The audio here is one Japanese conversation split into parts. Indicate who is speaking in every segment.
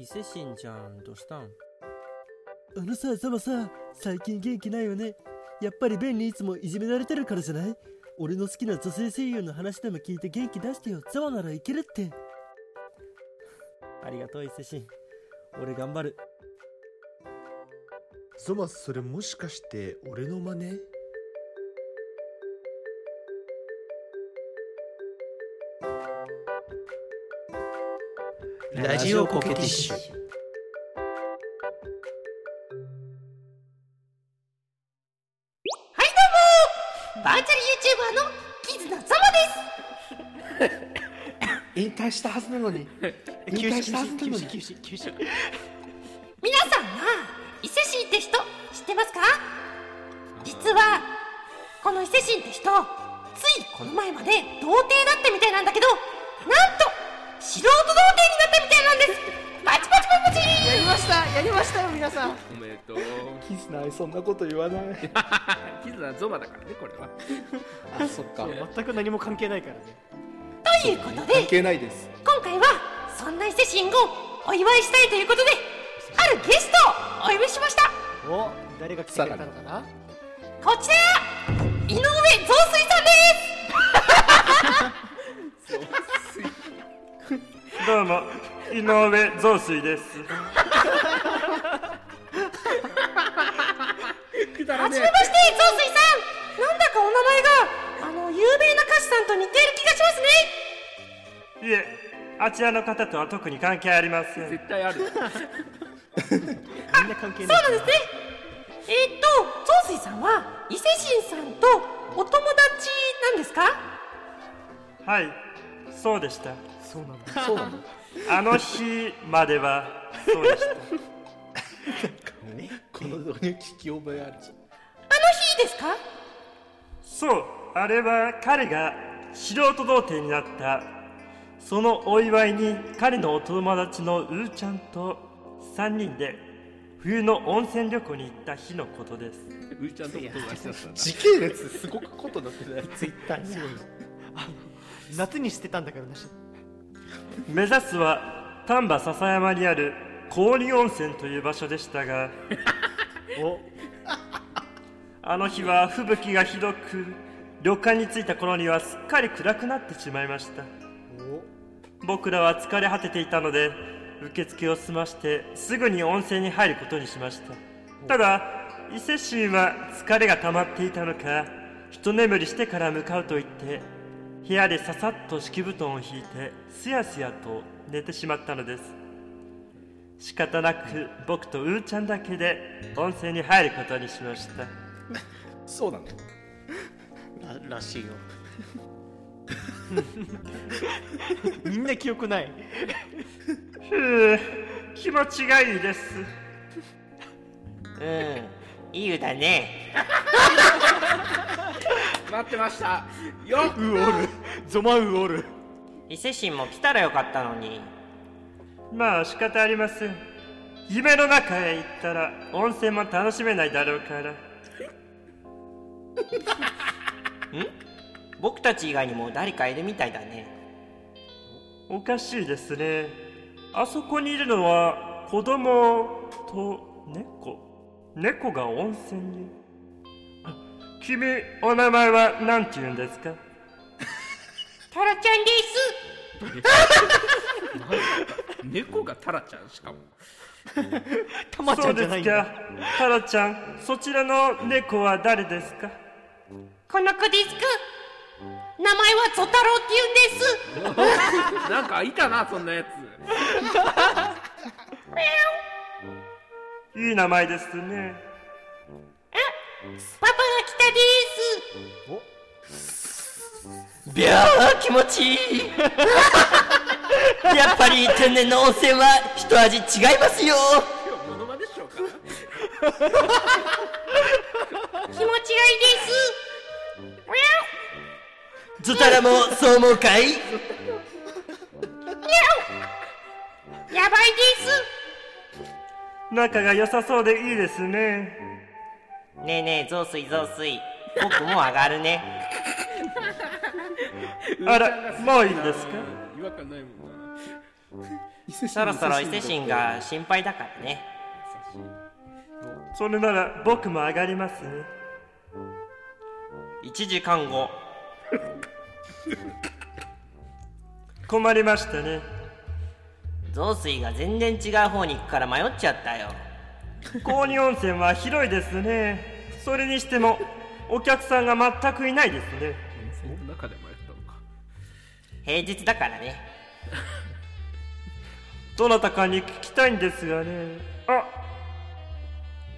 Speaker 1: 伊勢神ちゃんどうしたん？
Speaker 2: あのさ、ザマさ、最近元気ないよね。やっぱりベンにいつもいじめられてるからじゃない？俺の好きな女性声優の話でも聞いて元気出してよ。ザマならいけるって。
Speaker 1: ありがとう伊勢神俺頑張る
Speaker 3: ゾマそれもしかして俺の真似？
Speaker 4: ラジオコケティッシュ。
Speaker 5: バーチャル YouTuber のキズナザマです。
Speaker 3: 引退したはずなのに。引退したはずなのに。
Speaker 5: 皆さんは伊勢神って人知ってますか？実はこの伊勢神って人ついこの前まで童貞だったみたいなんだけどなんと素人童貞になったみたいなんです。パチパチパチパチ。
Speaker 4: やりましたやりましたよ皆さん。
Speaker 6: おめでとう。
Speaker 3: キスナイそんなこと言わない。
Speaker 6: キズナゾマだからねこれは。
Speaker 3: あそっか。
Speaker 4: 全く何も関係ないからね。
Speaker 5: ということで
Speaker 3: 関係ないです。
Speaker 5: 今回はそんな伊勢神をお祝いしたいということであるゲストをお呼びしました。
Speaker 4: お誰が来てくれたのかな？
Speaker 5: こちら井上増水さんです。
Speaker 7: どうも井上増水です。
Speaker 6: くだらね
Speaker 5: はじめまして増水さん。なんだかお名前が。あの有名な歌手さんと似ている気がしますね。
Speaker 7: いえあちらの方とは特に関係ありません
Speaker 6: 絶対ある。
Speaker 4: みんな関係ない
Speaker 5: そうなんですね。えー、っと増水さんは伊勢神さんとお友達なんですか？
Speaker 7: はいそうでした。
Speaker 4: そうなんだ。
Speaker 3: そうなの
Speaker 7: あの日まではそうでした。
Speaker 3: この導入聞き覚えあるぞ
Speaker 5: あの日ですか？
Speaker 7: そうあれは彼が素人童貞になった。そのお祝いに彼のお友達のうーちゃんと3人で冬の温泉旅行に行った日のことです。
Speaker 6: うーちゃんと友達だった。んだ
Speaker 3: 時系列すごくことになってない
Speaker 4: ツイッターに。夏にしてたんだからなし
Speaker 7: 目指すは丹波篠山にある氷温泉という場所でしたが
Speaker 4: お
Speaker 7: あの日は吹雪がひどく旅館に着いた頃にはすっかり暗くなってしまいました。僕らは疲れ果てていたので受付を済ましてすぐに温泉に入ることにしました。ただ伊勢神は疲れが溜まっていたのか一眠りしてから向かうと言って部屋でささっと敷布団を引いてすやすやと寝てしまったのです。仕方なく僕とうーちゃんだけで温泉に入ることにしました。
Speaker 3: そうなの
Speaker 4: ららしいよ。みんな記憶ない。
Speaker 7: ふう気持ちがいいです。
Speaker 1: うんいい湯だね
Speaker 6: 待ってました。よっ
Speaker 4: ウおる。ゾマウおる。
Speaker 1: 伊勢神も来たらよかったのに。
Speaker 7: まあ仕方ありません。夢の中へ行ったら温泉も楽しめないだろうから。
Speaker 1: 僕たち以外にも誰かいるみたいだね。
Speaker 7: おかしいですね。あそこにいるのは子供と猫。猫が温泉に。あ君お名前は何て言うんですか？
Speaker 5: タラちゃんです。
Speaker 6: 猫がタラちゃんしかも。
Speaker 4: たまちゃんじゃないんだ。
Speaker 7: そうですか。タラちゃんそちらの猫は誰ですか？
Speaker 5: この子ですか。名前はゾタロウって言うんです。
Speaker 6: なんかいたなそんなやつ。
Speaker 7: いい名前ですね
Speaker 5: パパが来たです。
Speaker 1: ビャー気持ちいい。やっぱり天然の温泉は一味違いますよ。
Speaker 5: 気持ちがいいです。
Speaker 1: ズタラもそう思うかい？
Speaker 5: やばいです。
Speaker 7: 仲が良さそうでいいですね
Speaker 1: ねえねえ増水増水。僕も上がるね。
Speaker 7: あらもういいんですか？
Speaker 6: 違和感ないもん。な
Speaker 5: そろそろ伊勢神が心配だからね。
Speaker 7: それなら僕も上がりますね。
Speaker 5: 1時間後。
Speaker 7: 困りましたね。
Speaker 5: 増水が全然違う方に行くから迷っちゃったよ
Speaker 7: 高仁温泉は広いですね。それにしてもお客さんが全くいないですね。
Speaker 6: その中で迷ったのか。
Speaker 5: 平日だからね。
Speaker 7: どなたかに聞きたいんですがね。あ。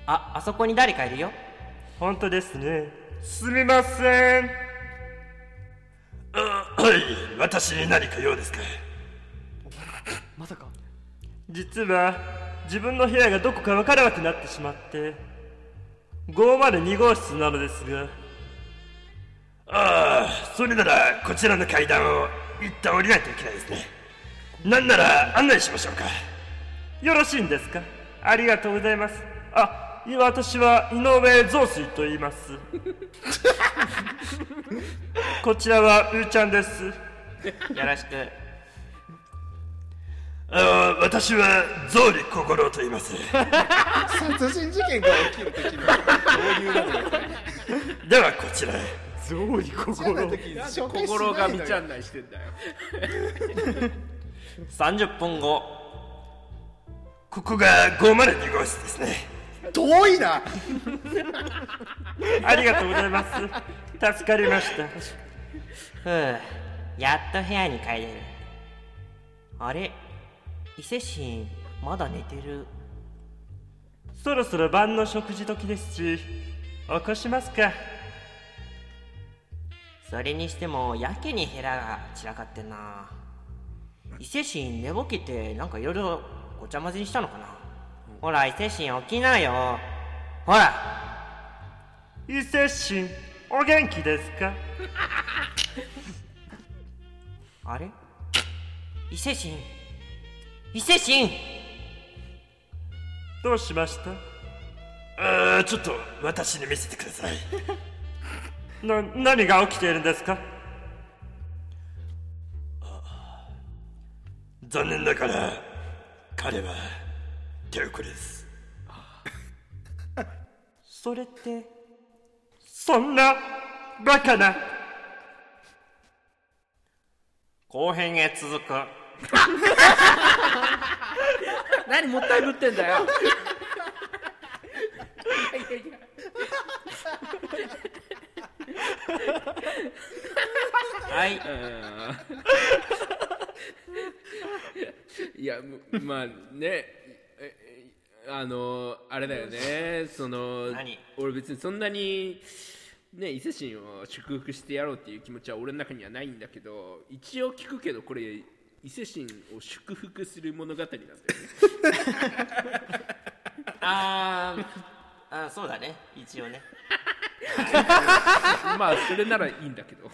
Speaker 5: ああそこに誰かいるよ。
Speaker 7: 本当ですね。すみません。
Speaker 8: はい。私に何か用ですか？
Speaker 9: まさか。
Speaker 7: 実は自分の部屋がどこかわからなくなってしまって502号室なのですが
Speaker 8: ああそれならこちらの階段を一旦降りないといけないですね。なんなら案内しましょうか。
Speaker 7: よろしいんですか？ありがとうございます。あいや私は井上増水と言います。こちらはうーちゃんです。
Speaker 5: よろしく
Speaker 8: あ私はゾウリ小五郎と言います。
Speaker 3: 殺人事件が起きる時の交流なの？よ
Speaker 8: ではこちらへ。
Speaker 6: ゾウリ心心が道案内してんだよ。
Speaker 5: 30分後。
Speaker 8: ここが502号室ですね。
Speaker 3: 遠いな。
Speaker 7: ありがとうございます。助かりました。
Speaker 5: ふうやっと部屋に帰れる。あれ？伊勢神まだ寝てる。
Speaker 7: そろそろ晩の食事時ですし起こしますか。
Speaker 5: それにしてもやけに部屋が散らかってんな。伊勢神寝ぼけてなんかいろいろごちゃ混ぜにしたのかな。ほら伊勢神起きなよ。ほら。
Speaker 7: 伊勢神お元気ですか？
Speaker 5: あれ？伊勢神伊勢神。
Speaker 7: どうしました？
Speaker 8: あーちょっと私に見せてください。
Speaker 7: な何が起きているんですか？
Speaker 8: 残念ながら彼は手遅れです。
Speaker 7: それってそんなバカな。
Speaker 5: 後編へ続く
Speaker 6: 何もったいぶってんだよ。
Speaker 5: はい。
Speaker 6: いやむまあね。ええあのあれだよね。その
Speaker 5: 何？
Speaker 6: 俺別にそんなにね伊勢神を祝福してやろうっていう気持ちは俺の中にはないんだけど一応聞くけどこれ伊勢神を祝福する物語なんだよね。
Speaker 5: あーあーそうだね。一応ね。
Speaker 6: まあそれならいいんだけど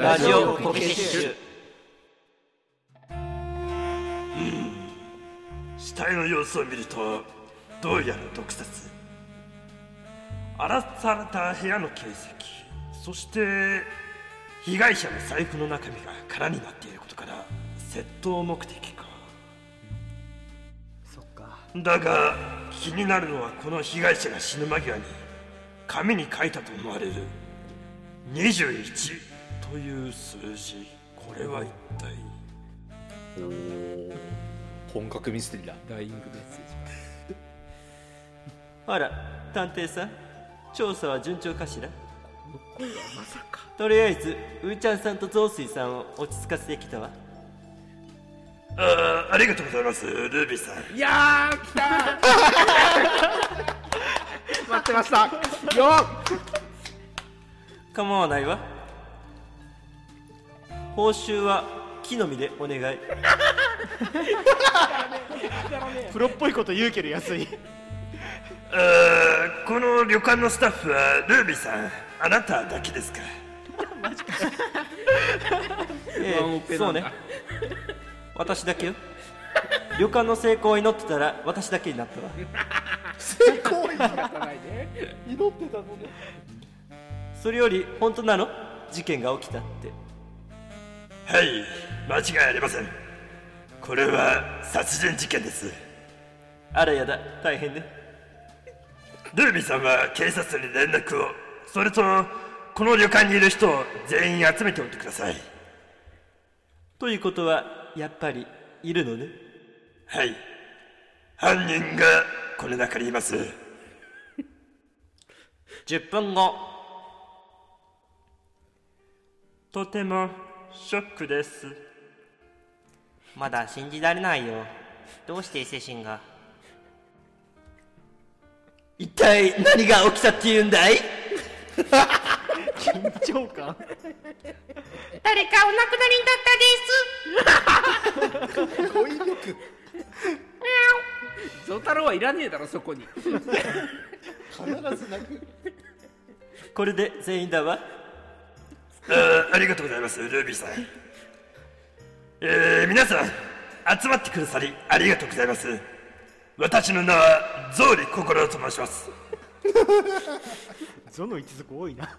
Speaker 5: ラジオコケティッシュ。
Speaker 8: 死体の様子を見るとどうやら毒殺。荒らされた部屋の形跡。そして被害者の財布の中身が空になっていることから窃盗目的か。
Speaker 9: そっか。
Speaker 8: だが気になるのはこの被害者が死ぬ間際に紙に書いたと思われる21という数字。これは一体。
Speaker 3: 本格ミステリーだ。
Speaker 6: ダイイングメッセージ
Speaker 1: あら探偵さん調査は順調かしら？とりあえずうーちゃんさんとゾウスイさんを落ち着かせてきたわ。
Speaker 8: あーありがとうございますルービーさん。
Speaker 6: いやー来たー。待ってました。よ
Speaker 1: 構わないわ報酬は木の実でお願い。
Speaker 9: プロっぽいこと言うけど安い。
Speaker 8: あーこの旅館のスタッフはルービーさん。あなただけですか？
Speaker 1: え
Speaker 6: ワンオペ
Speaker 1: え
Speaker 6: なんだ。
Speaker 1: そうね。私だけよ。旅館の成功を祈ってたら私だけになったわ。
Speaker 3: 祈ってたのね。
Speaker 1: それより本当なの？事件が起きたって
Speaker 8: はい間違いありません。これは殺人事件です。
Speaker 1: あらやだ大変ね。
Speaker 8: ルービーさんは警察に連絡を。それとこの旅館にいる人を全員集めておいてください。
Speaker 1: ということはやっぱりいるのね？
Speaker 8: はい。犯人がこの中にいます。
Speaker 5: 10分後。
Speaker 7: とてもショックです。
Speaker 5: まだ信じられないよ。どうして伊勢神が？
Speaker 1: 一体何が起きたっていうんだい？
Speaker 9: 緊張感。
Speaker 10: 誰かお亡くなりになったです。
Speaker 3: 語彙力。
Speaker 6: ゾウタロウはいらねえだろそこに。
Speaker 3: 必ず泣く。
Speaker 1: これで全員だわ
Speaker 8: あーありがとうございますルービーさん。えー、皆さん集まってくださりありがとうございます。私の名はゾウリ心と申します。
Speaker 9: ゾの一族多いな。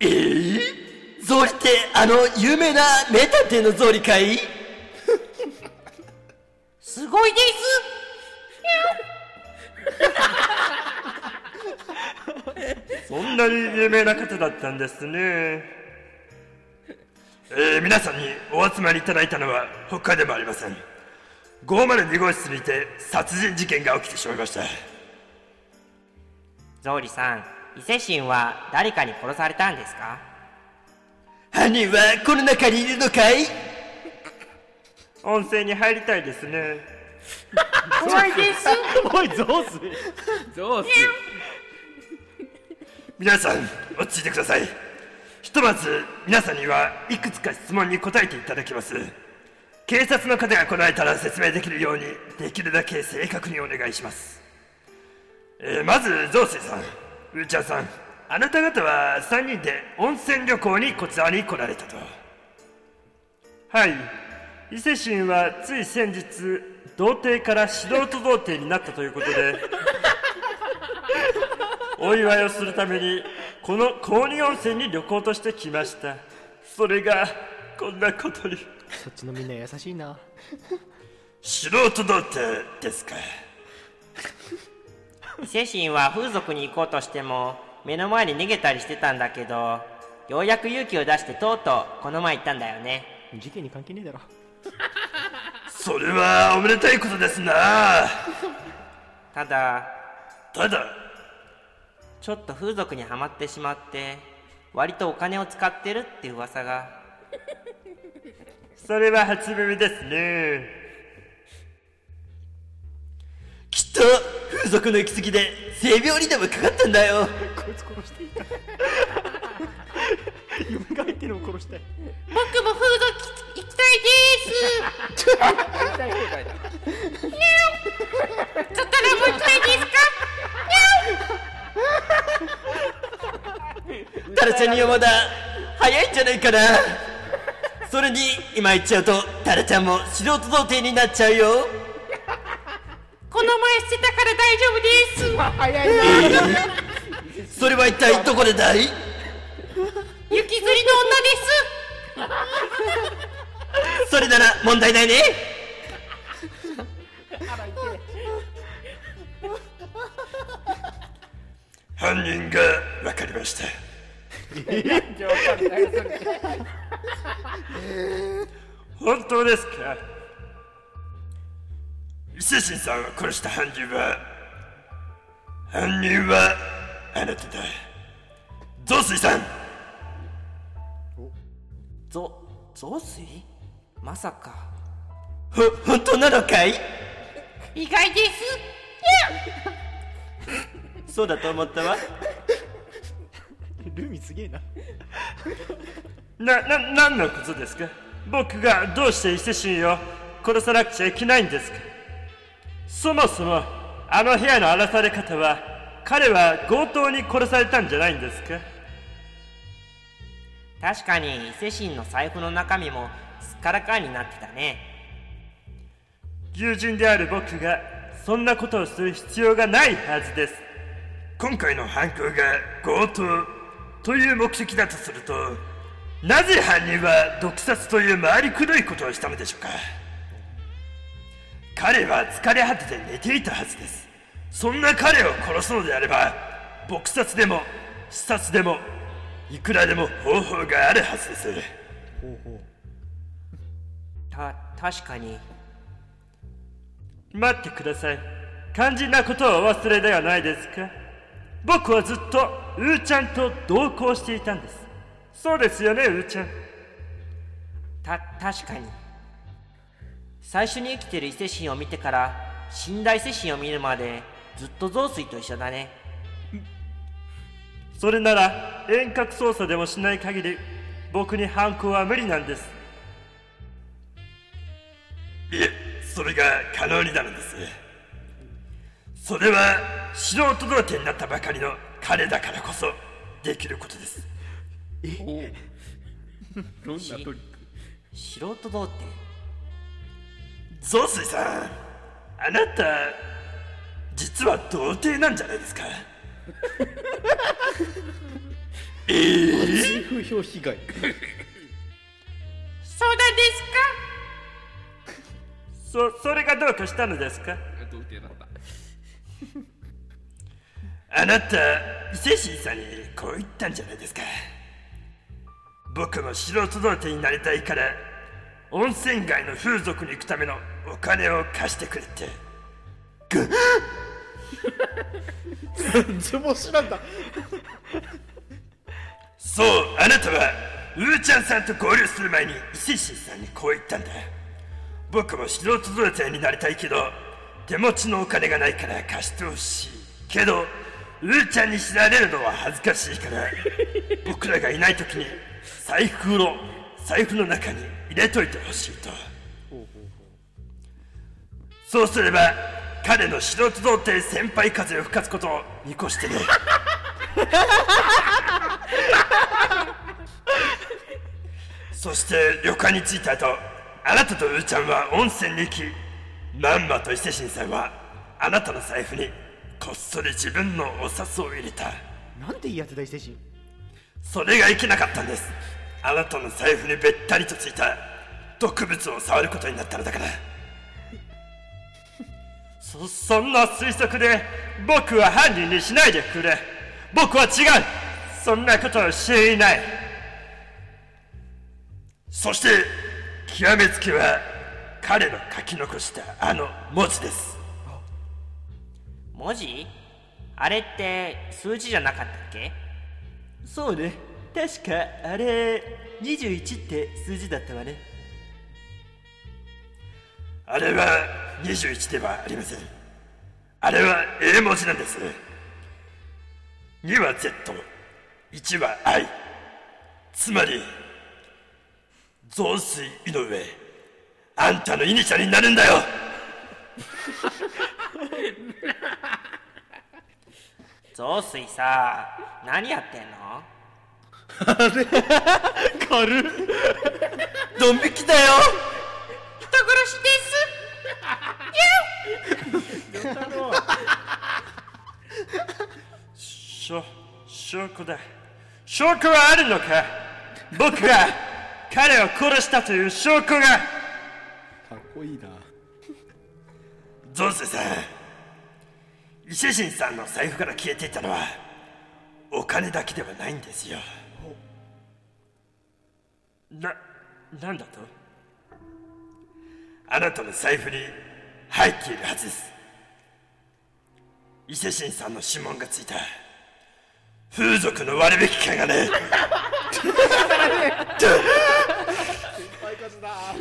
Speaker 1: えー、ゾウリってあの有名な名探偵のゾウリかい？
Speaker 10: すごいです。
Speaker 7: そんなに有名な方だったんですね
Speaker 8: えー皆さんにお集まりいただいたのは他でもありません。502号室にて殺人事件が起きてしまいました。
Speaker 5: ゾウリさん伊勢神は誰かに殺されたんですか？
Speaker 1: 犯人はこの中にいるのかい？
Speaker 7: 温泉に入りたいですね。
Speaker 10: 怖いです。
Speaker 9: おいゾウス
Speaker 6: ゾウス
Speaker 8: 皆さん落ち着いてください。ひとまず皆さんにはいくつか質問に答えていただきます。警察の方が来られたら説明できるようにできるだけ正確にお願いします、えーまずゾウスイさん。うーちゃんさん。あなた方は3人で温泉旅行にこちらに来られたと。
Speaker 7: はい。伊勢神はつい先日童貞から素人童貞になったということでお祝いをするためにこの高2温泉に旅行として来ました。それがこんなことに。
Speaker 9: そっちのみんな優しいな。
Speaker 8: 素人童貞ですか。
Speaker 5: 伊勢神は風俗に行こうとしても目の前に逃げたりしてたんだけどようやく勇気を出してとうとうこの前行ったんだよね。
Speaker 9: 事件に関係ねえだろ。
Speaker 8: それはおめでたいことですな。
Speaker 5: ただ
Speaker 8: ただ
Speaker 5: ちょっと風俗にはまってしまって割とお金を使ってるって噂が。
Speaker 7: それは初耳ですね。
Speaker 1: きっと風俗の行き過ぎで性病にでもかかったんだよ。
Speaker 9: こいつ殺して。いいか嫁が入ってるのを殺したい
Speaker 10: 僕も風俗行きたいです。
Speaker 6: やりたい放題だ
Speaker 10: そったらもう行きたいですか？
Speaker 1: タラちゃんにはまだ
Speaker 5: 早いんじゃないかな。それに今言っちゃうとタラちゃんも素人童貞になっちゃうよ。
Speaker 10: この前捨てたから大丈夫です。
Speaker 11: 早いな
Speaker 5: それは一体どこでだい？
Speaker 10: 雪吊りの女です。
Speaker 5: それなら問題ないね
Speaker 8: 犯人が分かりました。
Speaker 7: 本当ですか？
Speaker 8: 伊勢神さんを殺した犯人は犯人はあなただ。雑炊さん！
Speaker 5: ぞ雑炊まさか。ほ本当なのかい？
Speaker 10: 意外です
Speaker 5: そうだと思ったわ。
Speaker 9: ルミすげえな。
Speaker 7: な、な、何のことですか？僕がどうして伊勢神を殺さなくちゃいけないんですか？そもそもあの部屋の荒らされ方は彼は強盗に殺されたんじゃないんですか？
Speaker 5: 確かに伊勢神の財布の中身もすっからかんになってたね。
Speaker 7: 友人である僕がそんなことをする必要がないはずです
Speaker 8: 今回の犯行が強盗という目的だとするとなぜ犯人は毒殺という回りくどいことをしたのでしょうか。彼は疲れ果てて寝ていたはずです。そんな彼を殺すのであれば撲殺でも刺殺でもいくらでも方法があるはずです。
Speaker 5: た確かに。
Speaker 7: 待ってください。肝心なことをお忘れではないですか僕はずっとうーちゃんと同行していたんです。そうですよねうーちゃん。
Speaker 5: た確かに。最初に生きてる伊勢神を見てから死んだ伊勢神を見るまでずっと雑炊と一緒だね。
Speaker 7: それなら遠隔操作でもしない限り僕に犯行は無理なんです。
Speaker 8: いえそれが可能になるんですそれは素人童貞になったばかりの彼だからこそできることです。
Speaker 6: どんなトリック？
Speaker 5: 素人童貞。
Speaker 8: 雑炊さんあなた実は童貞なんじゃないですか？ええ
Speaker 3: 風評被害。
Speaker 10: そうなんですか？
Speaker 7: そそれがどうかしたのですか？
Speaker 8: あなた伊勢神さんにこう言ったんじゃないですか。僕も素人童貞になりたいから温泉街の風俗に行くためのお金を貸してくれって。ぐ
Speaker 3: 図星なんだ
Speaker 8: そうあなたはうーちゃんさんと合流する前に伊勢神さんにこう言ったんだ。僕も素人童貞になりたいけど手持ちのお金がないから貸してほしい。けどうーちゃんに知られるのは恥ずかしいから 僕らがいない時に財布の財布の中に入れといてほしいと。そうすれば彼の素人童貞先輩風を吹かすことを見越してね。そして旅館に着いた後あなたとうーちゃんは温泉に行きまんまと伊勢神さんはあなたの財布にこっそり自分のお札を入れた。
Speaker 9: なんていいやつだ伊勢神。
Speaker 8: それがいけなかったんです。あなたの財布にべったりとついた毒物を触ることになったのだから。
Speaker 7: そそんな推測で僕は犯人にしないでくれ。僕は違う。そんなことをしていない。
Speaker 8: そして極めつけは彼の書き残したあの文字です。
Speaker 5: 文字？あれって数字じゃなかったっけ？
Speaker 1: そうね。確かあれ21って数字だったわね。
Speaker 8: あれは21ではありません。あれは英文字なんです。2は Z1 は I つまり増水井上あんたのイニシャルになるんだよ。
Speaker 5: 雑炊さ何やってんの？
Speaker 3: 軽っ。
Speaker 8: ドン引きだよ。
Speaker 10: 人殺しです。
Speaker 7: しょ証拠だ。証拠はあるのか？僕が彼を殺したという証拠が
Speaker 3: こいいな。
Speaker 8: ゾウスさん伊勢神さんの財布から消えていたのはお金だけではないんですよ。
Speaker 7: ななんだと？
Speaker 8: あなたの財布に入っているはずです。伊勢神さんの指紋がついた。風俗の割引券がね
Speaker 3: 敗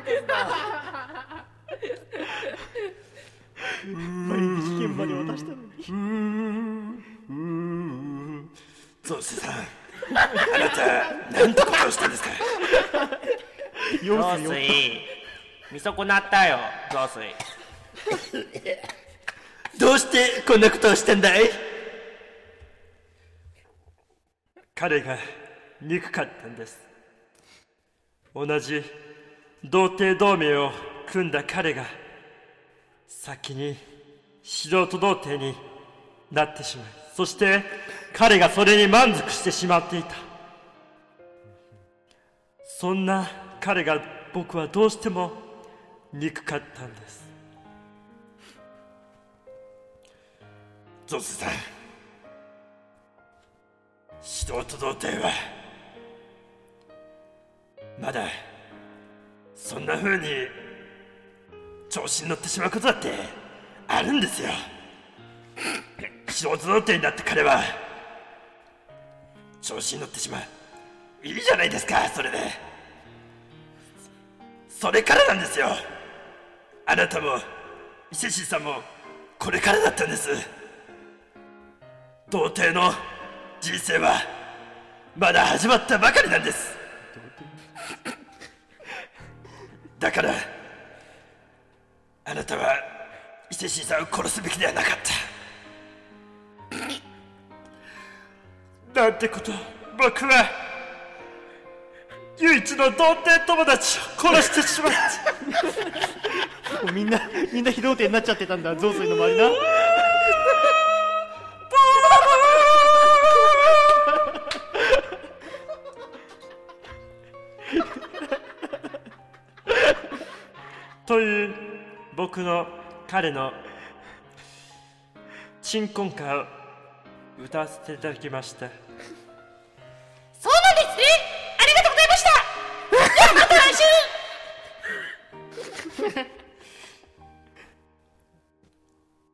Speaker 3: 活だ
Speaker 4: 割引券まで渡したのに。
Speaker 8: ゾウスさん。あなた何てことをしたん。ですか
Speaker 5: 雑炊見損なったよ雑炊
Speaker 8: どうしてこん。なことをしたん。だい
Speaker 7: 彼が憎かったん。です同じ童貞同盟を組んだ彼が先に素人童貞になってしまいそして彼がそれに満足してしまっていた。そんな彼が僕はどうしても憎かったんです。
Speaker 8: ゾスさん。素人童貞はまだそんな風に調子に乗ってしまうことだってあるんですよ。素人童貞になった彼は調子に乗ってしまう。いいじゃないですかそれで。それからなんですよ。あなたも伊勢神さんもこれからだったんです。童貞の人生はまだ始まったばかりなんです。だからあなたは伊勢神さんを殺すべきではなかった。
Speaker 7: なんてこと僕は唯一の童貞友達を殺してしまった。
Speaker 4: みんなみんな非童貞になっちゃってたんだ。雑炊の周りな
Speaker 7: 僕の彼の鎮魂歌を歌わせていただきました。
Speaker 10: そうなんですね。ありがとうございました。ではまた来週。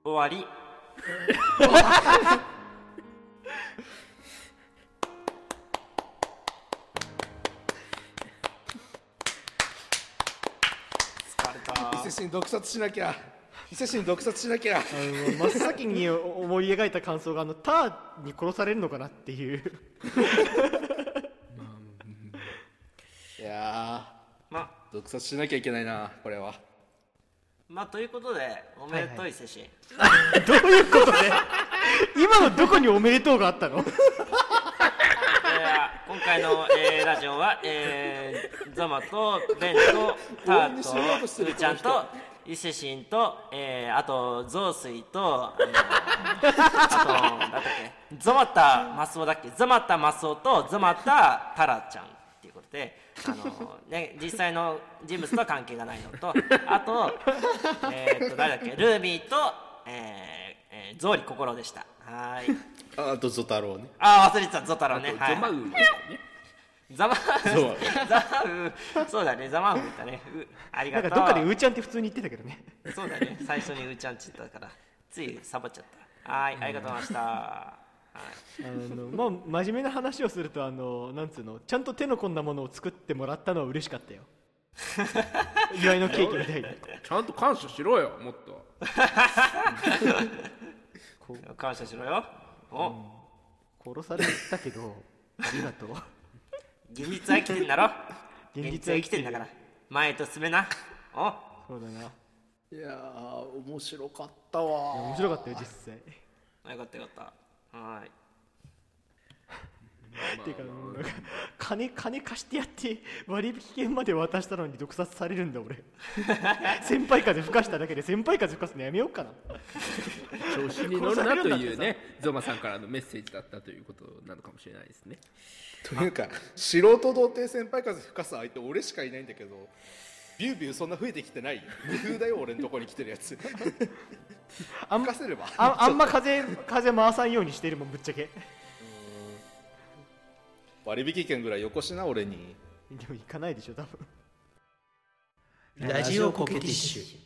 Speaker 5: 終わり
Speaker 3: 伊勢神毒殺しなきゃ。伊勢神毒殺しなきゃ。
Speaker 4: あの真っ先に思い描いた感想があのターに殺されるのかなっていう。
Speaker 3: いや
Speaker 5: まあ
Speaker 3: 毒殺しなきゃいけないなこれは。
Speaker 5: まあということでおめでとう伊勢神
Speaker 4: どういうことで？今のどこにおめでとうがあったの？
Speaker 5: では今回の、えーラジオは、えー、ザマとベンとターとうーちゃんと伊勢神と、えー、あとゾウスイとあのあとなんだっけ？ゾマタマスオだっけ？ゾマタマスオとゾマタタラちゃんっていうことであの、ね、実際の人物とは関係がないのとあと, えー、と誰だっけ？ルービーと、えーえー、ゾウリ心でした。はーい。
Speaker 3: あとゾタロウね。
Speaker 5: あー忘れてた。ゾタロウね。はい
Speaker 6: ゾマウマね
Speaker 5: ザマ
Speaker 3: そう。
Speaker 5: ザマウそうだね。ザマウいたね。うありがとう。
Speaker 4: なんかどっかでうーちゃんって普通に言ってたけどね。
Speaker 5: そうだね。最初にうーちゃんって言ったからついサボっちゃった。はいありがとうございました。はい。
Speaker 4: あのまあ真面目な話をするとあのなんつうの？ちゃんと手の込んだものを作ってもらったのは嬉しかったよ。祝いのケーキみたいに。
Speaker 6: ちゃんと感謝しろよもっと。
Speaker 5: 感謝しろよ。お。
Speaker 4: 殺されたけどありがとう
Speaker 5: 現実は生きてんだろ。
Speaker 4: 現実は
Speaker 5: 生きてんだから。前と進めな。お。
Speaker 4: そうだな。い
Speaker 3: やー面白かったわ
Speaker 4: 面白かったよ実際。
Speaker 5: よかったよかった。はい
Speaker 4: ていうかなんか金金貸してやって割引券まで渡したのに毒殺されるんだ俺。先輩風吹かしただけで先輩風吹かすのやめようかな。
Speaker 6: 調子に乗るなというね ゾマさんからのメッセージだったということなのかもしれないですね。
Speaker 3: というか素人童貞先輩風吹かす相手俺しかいないんだけどビュービューそんな増えてきてない？無風だよ俺のとこに来てるやつ。
Speaker 4: あん
Speaker 3: 吹かせれば。
Speaker 4: ああんま風風回さんようにしてるもんぶっちゃけ
Speaker 3: 割引券ぐらいよこしな俺に。
Speaker 4: でも行かないでしょ多分。
Speaker 1: ラジオコケティッシュ